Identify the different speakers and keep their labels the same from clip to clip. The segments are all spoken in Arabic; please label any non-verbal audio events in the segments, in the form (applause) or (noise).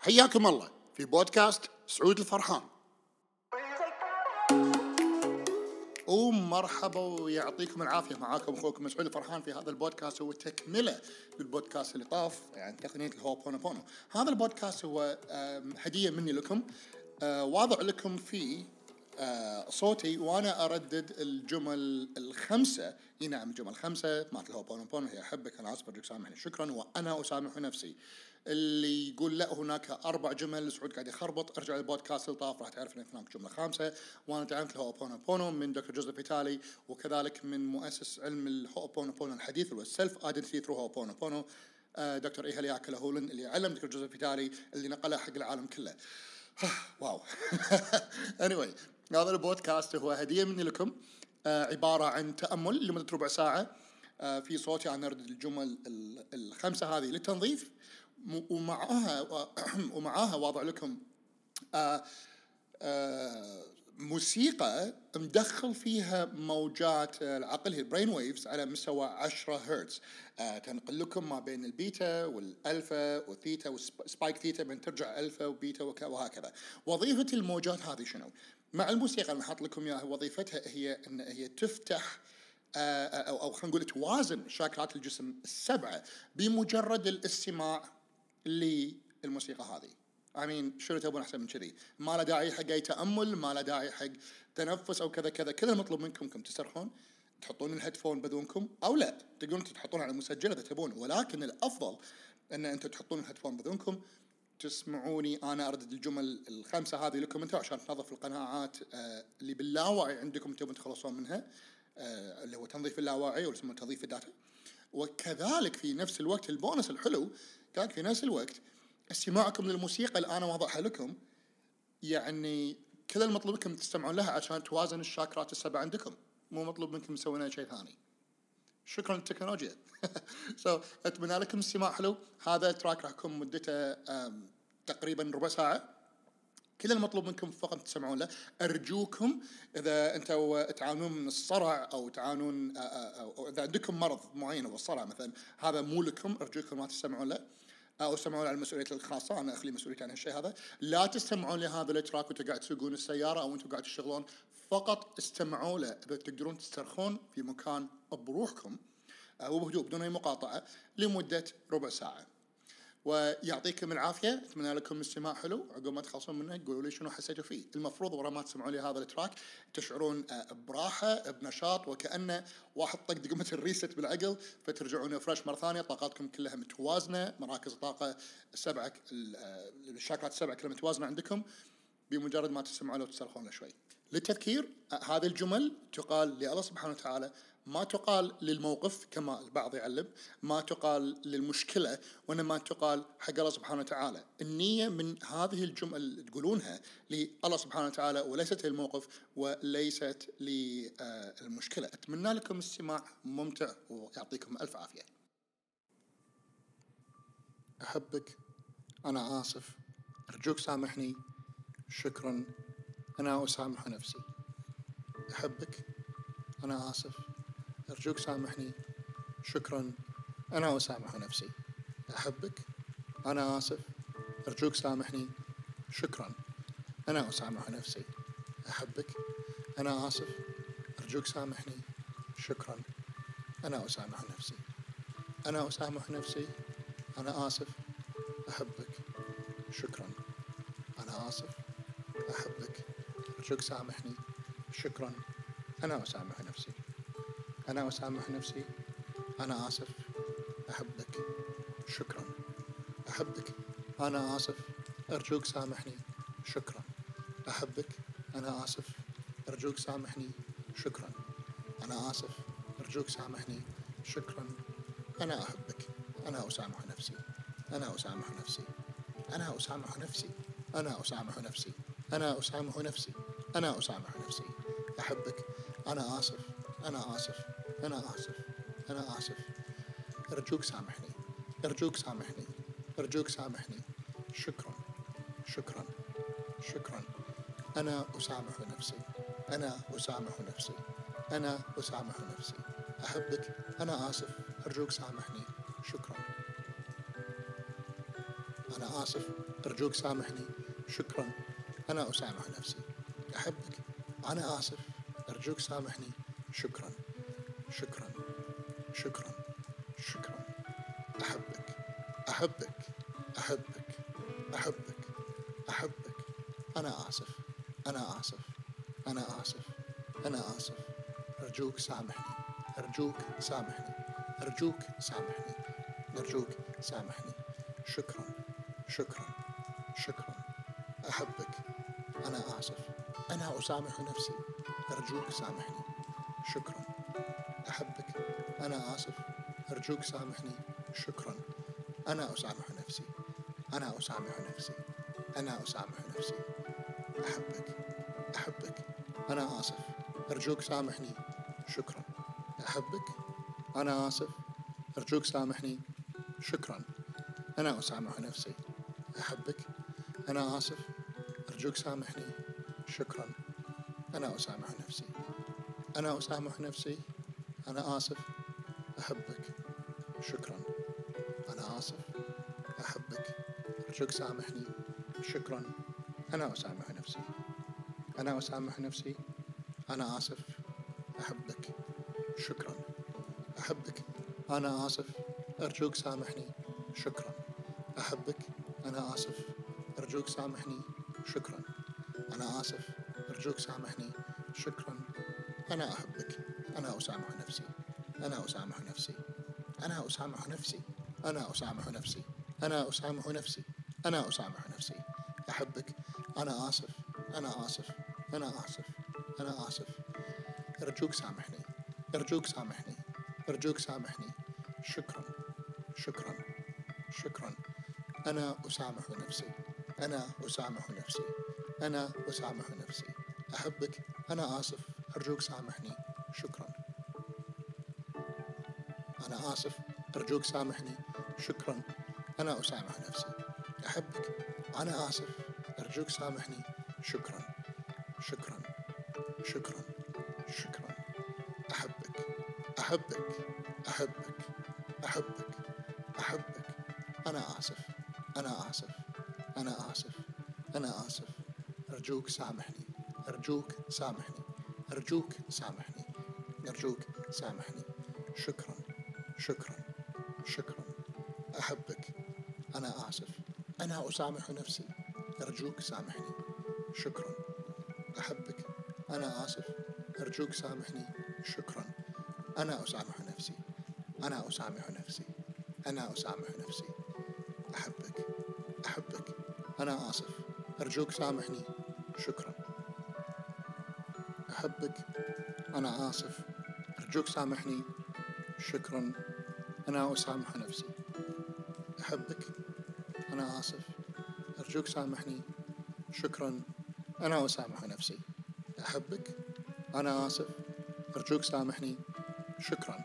Speaker 1: حياكم الله في بودكاست سعود الفرحان. ومرحبا ويعطيكم العافية. معاكم أخوكم سعود الفرحان في هذا البودكاست. هو تكملة للبودكاست اللي طاف عن تقنية الهوبونوبونو. هذا البودكاست هو آم، هدية مني لكم. آه، واضع لكم فيه آه، صوتي وأنا أردد الجمل الخمسة. إي نعم الجمل الخمسه مالت الهوبونوبونو. هي أحبك. أنا ارجوك سامحني. شكرا. وأنا أسامح نفسي. اللي يقول لا هناك أربع جمل سعود قاعد يخربط. ارجع للبودكاست اللي طاف راح تعرف إن هناك جملة خامسة. وأنا تعلمت الهوبونوبونو من دكتور جو فيتالي وكذلك من مؤسس علم الهوبونوبونو الحديث اللي هو ال Self Identity Through هوبونوبونو آه، دكتور ايهالياكالا هيو لين اللي علم دكتور جو فيتالي اللي نقله حق العالم كله. (sighs) Wow. (laughs) Anyway هذا البودكاست هو هدية مني لكم. آه عبارة عن تأمل لمدة ربع ساعة. آه في صوتي أنا اردد الجمل ال- الخمسة هذه للتنظيف. م- ومعاها واضع لكم آه آه موسيقى مدخل فيها موجات العقل هي ال brain waves على مستوى 10 هرتز آه تنقل لكم ما بين البيتا والألفا والثيتا وال spike theta من ترجع ألفا وبيتا وهكذا وظيفة الموجات هذه شنو؟ مع الموسيقى اللي حاط لكم إياها وظيفتها هي إن هي تفتح أو أو خلينا نقول توازن شاكرات الجسم السبعة بمجرد الاستماع للموسيقى هذه. I mean شنو تبون أحسن من كذي؟ ما له داعي حق أي تأمل، ما له داعي حق تنفس أو كذا كذا، كل المطلوب منكم انكم تسترخون تحطون ال headphone بذونكم أو لا تقدرون تحطون على المسجل إذا تبون ولكن الأفضل إن أنتم تحطون ال headphone بذونكم تسمعوني أنا اردد الجمل الخمسة هذه لكم أنتم عشان تنظف القناعات آه، اللي باللاوعي عندكم تبون تخلصون منها آه، اللي هو تنظيف اللاواعي أو يسمونه تنظيف ال data وكذلك في نفس الوقت البونس الحلو كان في نفس الوقت استماعكم للموسيقى اللي أنا واضعها لكم يعني كل المطلوب منكم تستمعون لها عشان توازن الشاكرات السبع عندكم. مو مطلوب منكم تسوون شيء ثاني. شكرا للتكنولوجيا. so (laughs) so, أتمنى لكم استماع حلو. هذا ال track راح يكون مدته تقريبا ربع ساعة. كل المطلوب منكم فقط تسمعون له أرجوكم إذا أنتم تعانون من الصرع أو تعانون أ- أ- أو إذا عندكم مرض معين هو الصرع مثلا هذا مو لكم أرجوكم ما تستمعون له أو استمعون على مسؤوليتي الخاصة أنا أخلي مسؤوليتي عن هالشيء هذا. لا تستمعون لهذا ال track وأنتم قاعد تسوقون السيارة أو أنتم قاعد تشتغلون. فقط استمعوا له. إذا تقدرون تسترخون في مكان بروحكم آه، وبهدوء بدون أي مقاطعة لمدة ربع ساعة. ويعطيكم العافية أتمنى لكم استماع حلو عقب ما تخلصون منه قولوا لي شنو حسيتوا فيه المفروض ورا ما تسمعون لي هذا ال track تشعرون آه، براحة بنشاط وكأنه واحد طق دقمة (laughs) الريست بالعقل فترجعون فريش مرة ثانية طاقاتكم كلها متوازنة مراكز الطاقة السبعه ال- آه، الشاكرات السبعه كلها متوازنة عندكم بمجرد ما تسمعون له وتسترخون له شوي. للتذكير آه، هذه الجمل تقال لله سبحانه وتعالى ما تقال للموقف كما البعض يعلم ما تقال للمشكلة وإنما تقال حق الله سبحانه وتعالى. النية من هذه الجمل اللي تقولونها لله سبحانه وتعالى وليست للموقف وليست للمشكلة. أتمنى لكم استماع ممتع ويعطيكم ألف عافية. أحبك أنا آسف. أرجوك سامحني. شكرا. أنا أسامح نفسي. أحبك أنا آسف. أرجوك سامحني. شكرا. أنا أسامح نفسي. أحبك. أنا آسف. أرجوك سامحني. شكرا. أنا أسامح نفسي. أحبك. أنا آسف. أرجوك سامحني. شكرا. أنا أسامح نفسي. أنا أسامح نفسي. أنا آسف. أحبك. شكرا. أنا آسف. أحبك. أرجوك سامحني. شكرا. أنا أسامح نفسي. أنا أسامح نفسي. أنا آسف. أحبك. شكرا. أحبك. أنا آسف. أرجوك سامحني. شكرا. أحبك. أنا آسف. أرجوك سامحني. شكرا. أنا آسف. أرجوك سامحني. شكرا. أنا أحبك. أنا أسامح نفسي. أنا أسامح نفسي. أنا أسامح نفسي. أنا أسامح نفسي. أنا أسامح نفسي. أنا أسامح نفسي. أحبك. أنا آسف. أنا آسف. أنا آسف أنا آسف. أرجوك سامحني أرجوك سامحني أرجوك سامحني. شكرا شكرا شكرا. أنا أسامح نفسي أنا أسامح نفسي أنا أسامح نفسي. أحبك أنا آسف. أرجوك سامحني. شكرا. أنا آسف. أرجوك سامحني. شكرا. أنا أسامح نفسي. أحبك. أنا آسف. أرجوك سامحني. شكرا. شكرا. شكرا. شكرا. أحبك. أحبك. أحبك. أحبك. أحبك. أنا آسف. أنا آسف. أنا آسف. أنا آسف. أرجوك سامحني. أرجوك سامحني. أرجوك سامحني. أرجوك سامحني. شكرا. شكرا. شكرا. أحبك. أنا آسف. أنا أسامح نفسي. أرجوك سامحني. شكرا. أحبك. أنا آسف. أرجوك سامحني. شكرا. أنا أسامح نفسي. أنا أسامح نفسي. أنا أسامح نفسي. أحبك. أحبك. أنا آسف. أرجوك سامحني. شكرا. أحبك. أنا آسف. أرجوك سامحني. شكرا. أنا أسامح نفسي. أحبك. أنا آسف. أرجوك سامحني. شكرا. أنا أسامح نفسي. أنا أسامح نفسي. أنا آسف. أحبك. شكرا. أنا آسف. أحبك. أرجوك سامحني. شكرا. أنا أسامح نفسي. أنا أسامح نفسي. أنا آسف. أحبك. شكرا. أحبك. أنا آسف. أرجوك سامحني. شكرا. أحبك. أنا آسف. أرجوك سامحني. شكرا. أنا آسف. أرجوك سامحني. شكرا. أنا أحبك. أنا أسامح نفسي. أنا أسامح نفسي. أنا أسامح نفسي. أنا أسامح نفسي. أنا أسامح نفسي. أنا أسامح نفسي. أحبك. أنا آسف. أنا آسف. أنا آسف. أنا آسف. أرجوك سامحني. أرجوك سامحني. أرجوك سامحني. شكرا. شكرا. شكرا. أنا أسامح نفسي. أنا أسامح نفسي. أنا أسامح نفسي. أحبك. أنا آسف. أرجوك سامحني. شكرا. أنا آسف أرجوك سامحني. شكرا. أنا أسامح نفسي. أحبك. أنا آسف. أرجوك سامحني. شكرا. شكرا. شكرا. شكرا. أحبك. أحبك. أحبك. أحبك. أحبك. أنا آسف. أنا آسف. أنا آسف. أنا آسف. أرجوك سامحني. أرجوك سامحني. أرجوك سامحني. أرجوك سامحني. شكرا شكرا شكرا. أحبك. أنا آسف. أنا أسامح نفسي. أرجوك سامحني. شكرا. أحبك. أنا آسف. أرجوك سامحني. شكرا. أنا أسامح نفسي. أنا أسامح نفسي. أنا أسامح نفسي. أحبك. أحبك. أنا آسف. أرجوك سامحني. شكرا. أحبك. أنا آسف. أرجوك سامحني. شكرا. أنا أسامح نفسي. أحبك. أنا آسف. أرجوك سامحني. شكرا. أنا أسامح نفسي. أحبك. أنا آسف. أرجوك سامحني. شكرا.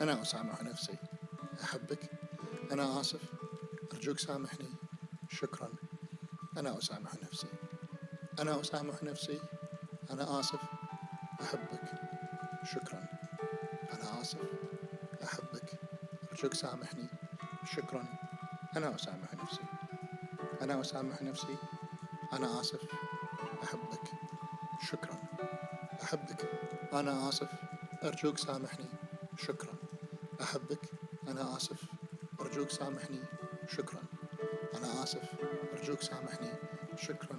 Speaker 1: أنا أسامح نفسي. أحبك. أنا آسف. أرجوك سامحني. شكرا. أنا أسامح نفسي. أنا أسامح نفسي. أنا آسف. أحبك. شكرا. أنا آسف. أحبك. أرجوك سامحني. شكرا. أنا أسامح نفسي. أنا أسامح نفسي. أنا آسف. أحبك. شكرا. أحبك. أنا آسف. أرجوك سامحني. شكرا. أحبك. أنا آسف. أرجوك سامحني. شكرا. أنا آسف. أرجوك سامحني. شكرا.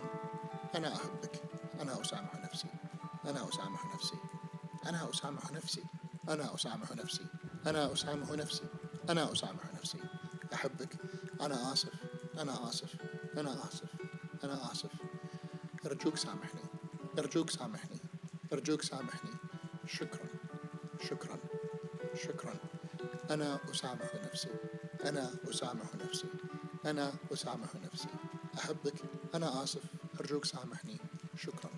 Speaker 1: أنا أحبك. أنا أسامح نفسي. أنا أسامح نفسي. أنا أسامح نفسي. أنا أسامح نفسي. أنا أسامح نفسي. أنا أسامح نفسي. أحبك. أنا آسف. أنا آسف. أنا آسف. أنا آسف. أرجوك سامحني. أرجوك سامحني. أرجوك سامحني. شكرا. شكرا. شكرا. أنا أسامح نفسي. أنا أسامح نفسي. أنا أسامح نفسي. أحبك. أنا آسف. أرجوك سامحني. شكرا.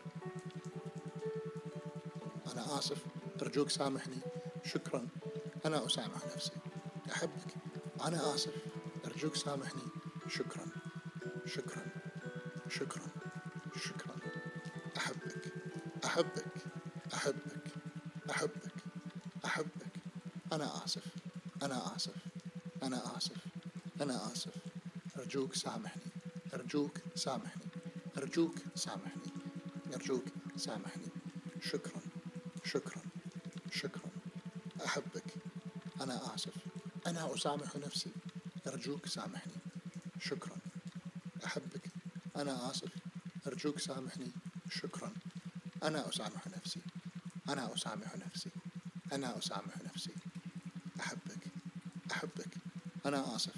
Speaker 1: أنا آسف. أرجوك سامحني. شكرا. أنا أسامح نفسي. أحبك. أنا آسف. أرجوك سامحني. شكرا. شكرا. شكرا. شكرا. أحبك. أحبك. أحبك. أحبك. أحبك. أنا آسف. أنا آسف. أنا آسف. أنا آسف. أرجوك سامحني. أرجوك سامحني. أرجوك سامحني. أرجوك سامحني. شكرا. شكرا. شكرا. أحبك. أنا آسف. أنا أسامح نفسي. أرجوك سامحني. شكرا. أحبك. أنا آسف. أرجوك سامحني. شكرا. أنا أسامح نفسي. أنا أسامح نفسي. أنا أسامح نفسي. أحبك. أحبك. أنا آسف.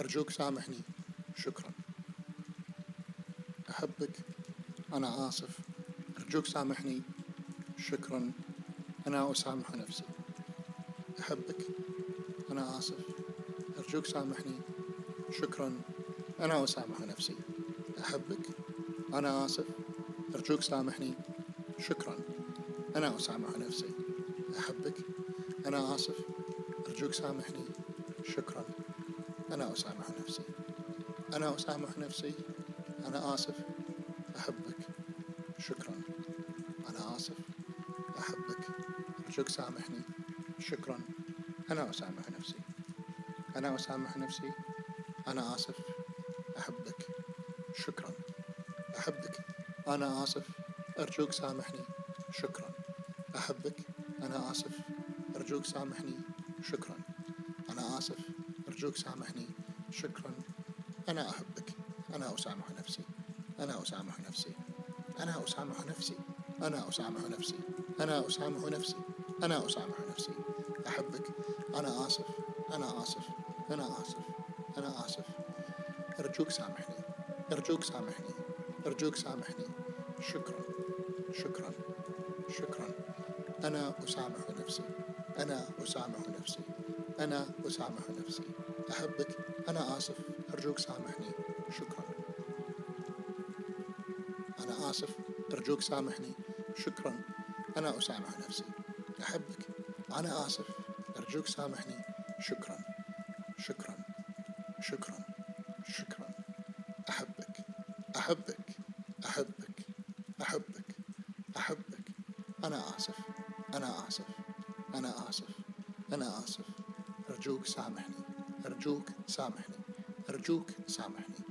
Speaker 1: أرجوك سامحني. شكرا. أحبك. أنا آسف. أرجوك سامحني. شكرا. أنا أسامح نفسي. أحبك. أنا آسف. أرجوك سامحني. شكرا. أنا أسامح نفسي. أحبك. أنا آسف. أرجوك سامحني. شكرا. أنا أسامح نفسي. أحبك. أنا آسف. أرجوك سامحني. شكرا. أنا أسامح نفسي. أنا أسامح نفسي. أنا آسف. أحبك. شكرا. أنا آسف. أحبك. أرجوك سامحني. شكرا. أنا أسامح نفسي. أنا أسامح نفسي. أنا آسف. أحبك. شكرا. أحبك. أنا آسف. أرجوك سامحني. شكرا. أحبك. أنا آسف. أرجوك سامحني. شكرا. أنا آسف. أرجوك سامحني. شكرا. أنا أحبك. أنا أسامح نفسي. أنا أسامح نفسي. أنا أسامح نفسي. أنا أسامح نفسي. أنا أسامح نفسي. أنا أسامح نفسي. أحبك. أنا آسف. أنا آسف. أنا آسف. أنا آسف. أرجوك سامحني. أرجوك سامحني. أرجوك سامحني. شكرا. شكرا. شكرا. أنا أسامح نفسي. أنا أسامح نفسي. أنا أسامح نفسي. أحبك. أنا آسف. أرجوك سامحني. شكرا. أنا آسف. أرجوك سامحني. شكرا. أنا أسامح نفسي. أحبك. أنا آسف. أرجوك سامحني. شكرا. شكرا. شكرا. شكرا. أحبك. أحبك. أحبك. أحبك. أحبك. أنا آسف. أنا آسف. أنا آسف. أنا آسف. أرجوك سامحني. أرجوك سامحني. أرجوك سامحني.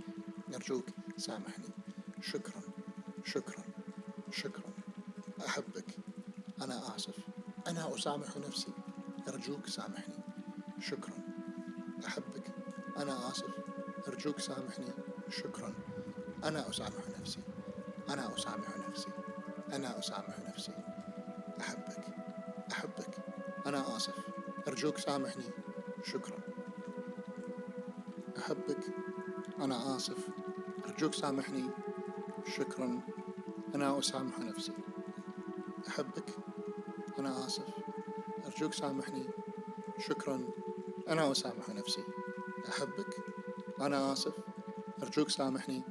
Speaker 1: أرجوك سامحني. شكرا. شكرا. شكرا. أحبك. أنا آسف. أنا أسامح نفسي. أرجوك سامحني. شكرا. أحبك. أنا آسف. أرجوك سامحني. شكرا. أنا أسامح نفسي. أنا أسامح نفسي. أنا أسامح نفسي. أحبك. أحبك. أنا آسف. أرجوك سامحني. شكرا. أحبك. أنا آسف. أرجوك سامحني. شكرا. أنا أسامح نفسي. أحبك. أنا آسف. أرجوك سامحني. شكرا. أنا أسامح نفسي. أحبك. أنا آسف. أرجوك سامحني.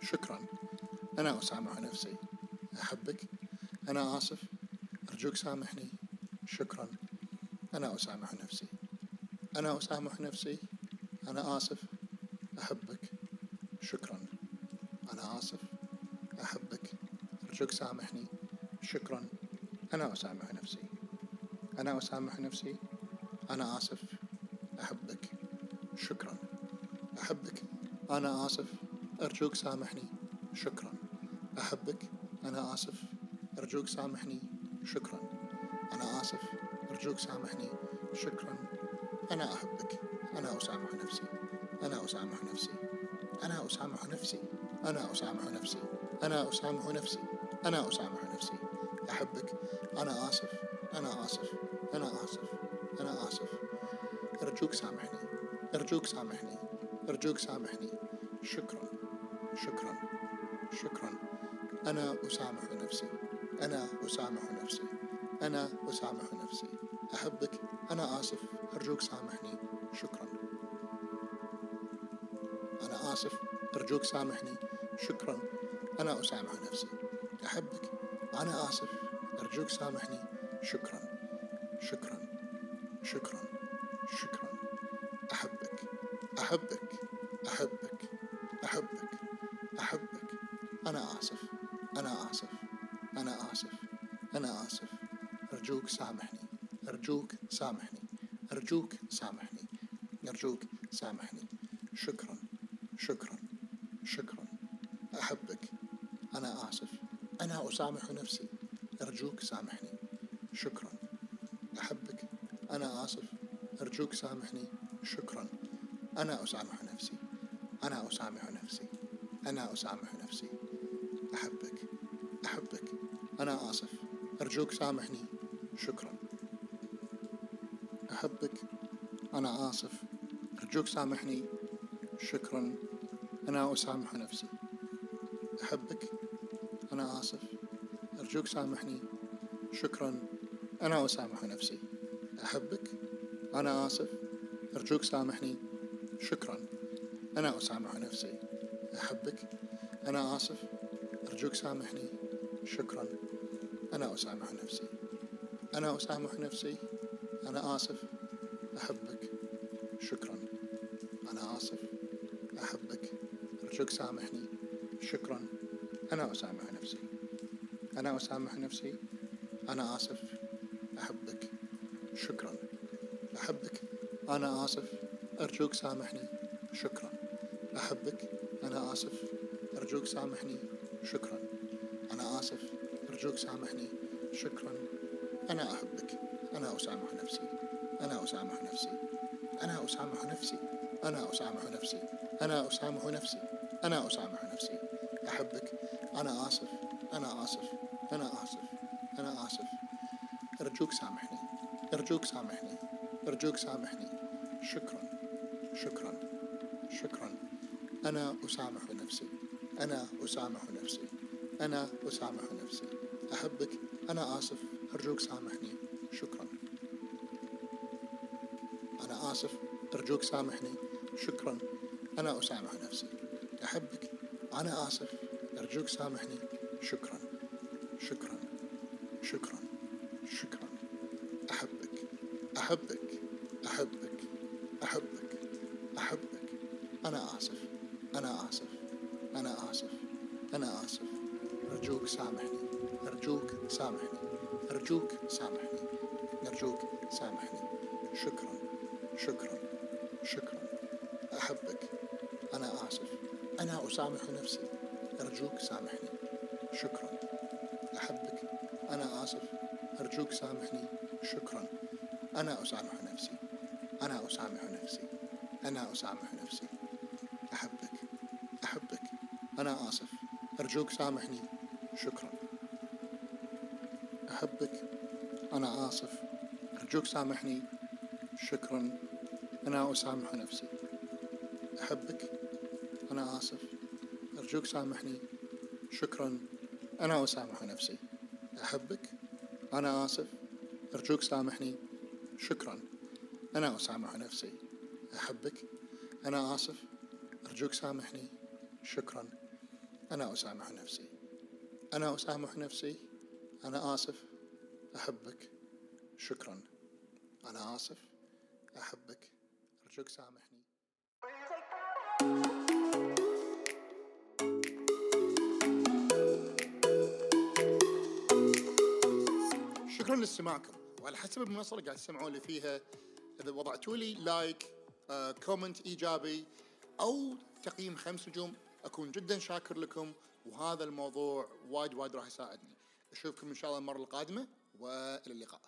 Speaker 1: شكرا. أنا أسامح نفسي. أحبك. أنا آسف. أرجوك سامحني. شكرا. أنا أسامح نفسي. أنا أسامح نفسي. أنا آسف. أحبك. شكرا. أنا آسف. أحبك. أرجوك سامحني. شكرا. أنا أسامح نفسي. أنا أسامح نفسي. أنا آسف. أحبك. شكرا. أحبك. أنا آسف. أرجوك سامحني. شكرا. أحبك. أنا آسف. أرجوك سامحني. شكرا. أنا آسف. أرجوك سامحني. شكرا. أنا أحبك. أنا أسامح نفسي. أنا أسامح نفسي. أنا أسامح نفسي. أنا أسامح نفسي. أنا أسامح نفسي. أنا أسامح نفسي. أحبك. أنا آسف. أنا آسف أنا آسف أنا آسف. أرجوك سامحني أرجوك سامحني أرجوك سامحني. شكرا شكرا شكرا. أنا أسامح نفسي أنا أسامح نفسي أنا أسامح نفسي. أحبك أنا آسف. أرجوك سامحني شكرا. أنا آسف. أرجوك سامحني شكرا. أنا أسامح نفسي. أحبك أنا آسف. أرجوك سامحني شكرا شكرا شكرا شكرا. أحبك أحبك أحبك أحبك أحبك. أنا آسف أنا آسف أنا آسف أنا آسف. أرجوك سامحني أرجوك سامحني أرجوك سامحني أرجوك سامحني. شكرا شكرا شكرا. أحبك أنا آسف. أنا أسامح نفسي. أرجوك سامحني. شكرا. أحبك. أنا آسف. أرجوك سامحني. شكرا. أنا أسامح نفسي. أنا أسامح نفسي. أنا أسامح نفسي. أحبك. أحبك. أنا آسف. أرجوك سامحني. شكرا. أحبك. أنا آسف. أرجوك سامحني. شكرا. أنا أسامح نفسي. أحبك. أنا آسف. أرجوك سامحني. شكرا. أنا أسامح نفسي. أحبك. أنا آسف. أرجوك سامحني. شكرا. أنا أسامح نفسي. أحبك. أنا آسف. أرجوك سامحني. شكرا. أنا أسامح نفسي. أنا أسامح نفسي. أنا آسف. أحبك. شكرا. أنا آسف. أحبك. أرجوك سامحني. شكرا. أنا أسامح نفسي. أنا أسامح نفسي. أنا آسف. أحبك. شكرا. أحبك. أنا آسف. أرجوك سامحني. شكرا. أحبك. أنا آسف. أرجوك سامحني. شكرا. أنا آسف. أرجوك سامحني. شكرا. أنا أحبك. أنا أسامح نفسي. أنا أسامح نفسي. أنا أسامح نفسي. أنا أسامح نفسي. أنا أسامح نفسي. أنا أسامح نفسي. أحبك. أنا آسف. أنا آسف. أنا آسف. أنا آسف. أرجوك سامحني. أرجوك سامحني. أرجوك سامحني. شكرا. شكرا. شكرا. أنا أسامح نفسي. أنا أسامح نفسي. أنا أسامح نفسي. أحبك. أنا آسف. أرجوك سامحني. شكرا. أنا آسف. أرجوك سامحني. شكرا. أنا أسامح نفسي. أحبك. أنا آسف. أرجوك سامحني. شكرا. أحبك أحبك أحبك أحبك. أنا آسف أنا آسف أنا آسف أنا آسف. أرجوك سامحني أرجوك سامحني أرجوك سامحني أرجوك سامحني. شكرا شكرا شكرا. أحبك أنا آسف. أنا أسامح نفسي أرجوك سامحني. شكرا. أحبك أنا آسف. أرجوك سامحني. أنا أسامح نفسي. أنا أسامح نفسي. أنا أسامح نفسي. أحبك. أحبك. أنا آسف. أرجوك سامحني. شكرا. أحبك. أنا آسف. أرجوك سامحني. شكرا. أنا أسامح نفسي. أحبك. أنا آسف. أرجوك سامحني. شكرا. أنا أسامح نفسي. أحبك. أنا آسف. أرجوك سامحني. شكرا. أنا أسامح نفسي. أحبك. أنا آسف. أرجوك سامحني. شكرا. أنا أسامح نفسي. أنا أسامح نفسي. أنا آسف. أحبك. شكرا. أنا آسف. أحبك. أرجوك سامحني. شكرا لاستماعكم. وعلى حسب المنصة اللي قاعد تسمعون لي فيها. إذا وضعتوا لي like آه، comment إيجابي أو تقييم خمس نجوم أكون جدا شاكر لكم وهذا الموضوع وايد وايد راح يساعدني. أشوفكم إن شاء الله المرة القادمة وإلى اللقاء.